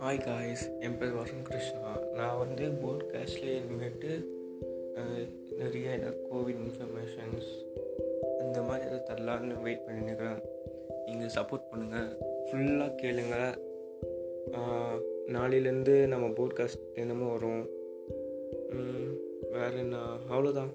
Hi guys என் பேர் வருண் கிருஷ்ணா. நான் வந்து போட்காஸ்டில் இனிமேட்டு நிறைய கோவிட் இன்ஃபர்மேஷன்ஸ் இந்த மாதிரி எதாவது தரலான்னு வெயிட் பண்ணிருக்கிறேன் நீங்கள் சப்போர்ட் பண்ணுங்கள் ஃபுல்லாக கேளுங்க. நாளையிலேருந்து நம்ம போட்காஸ்ட் தினமும் வரும். வேறு என்ன? அவ்வளோதான்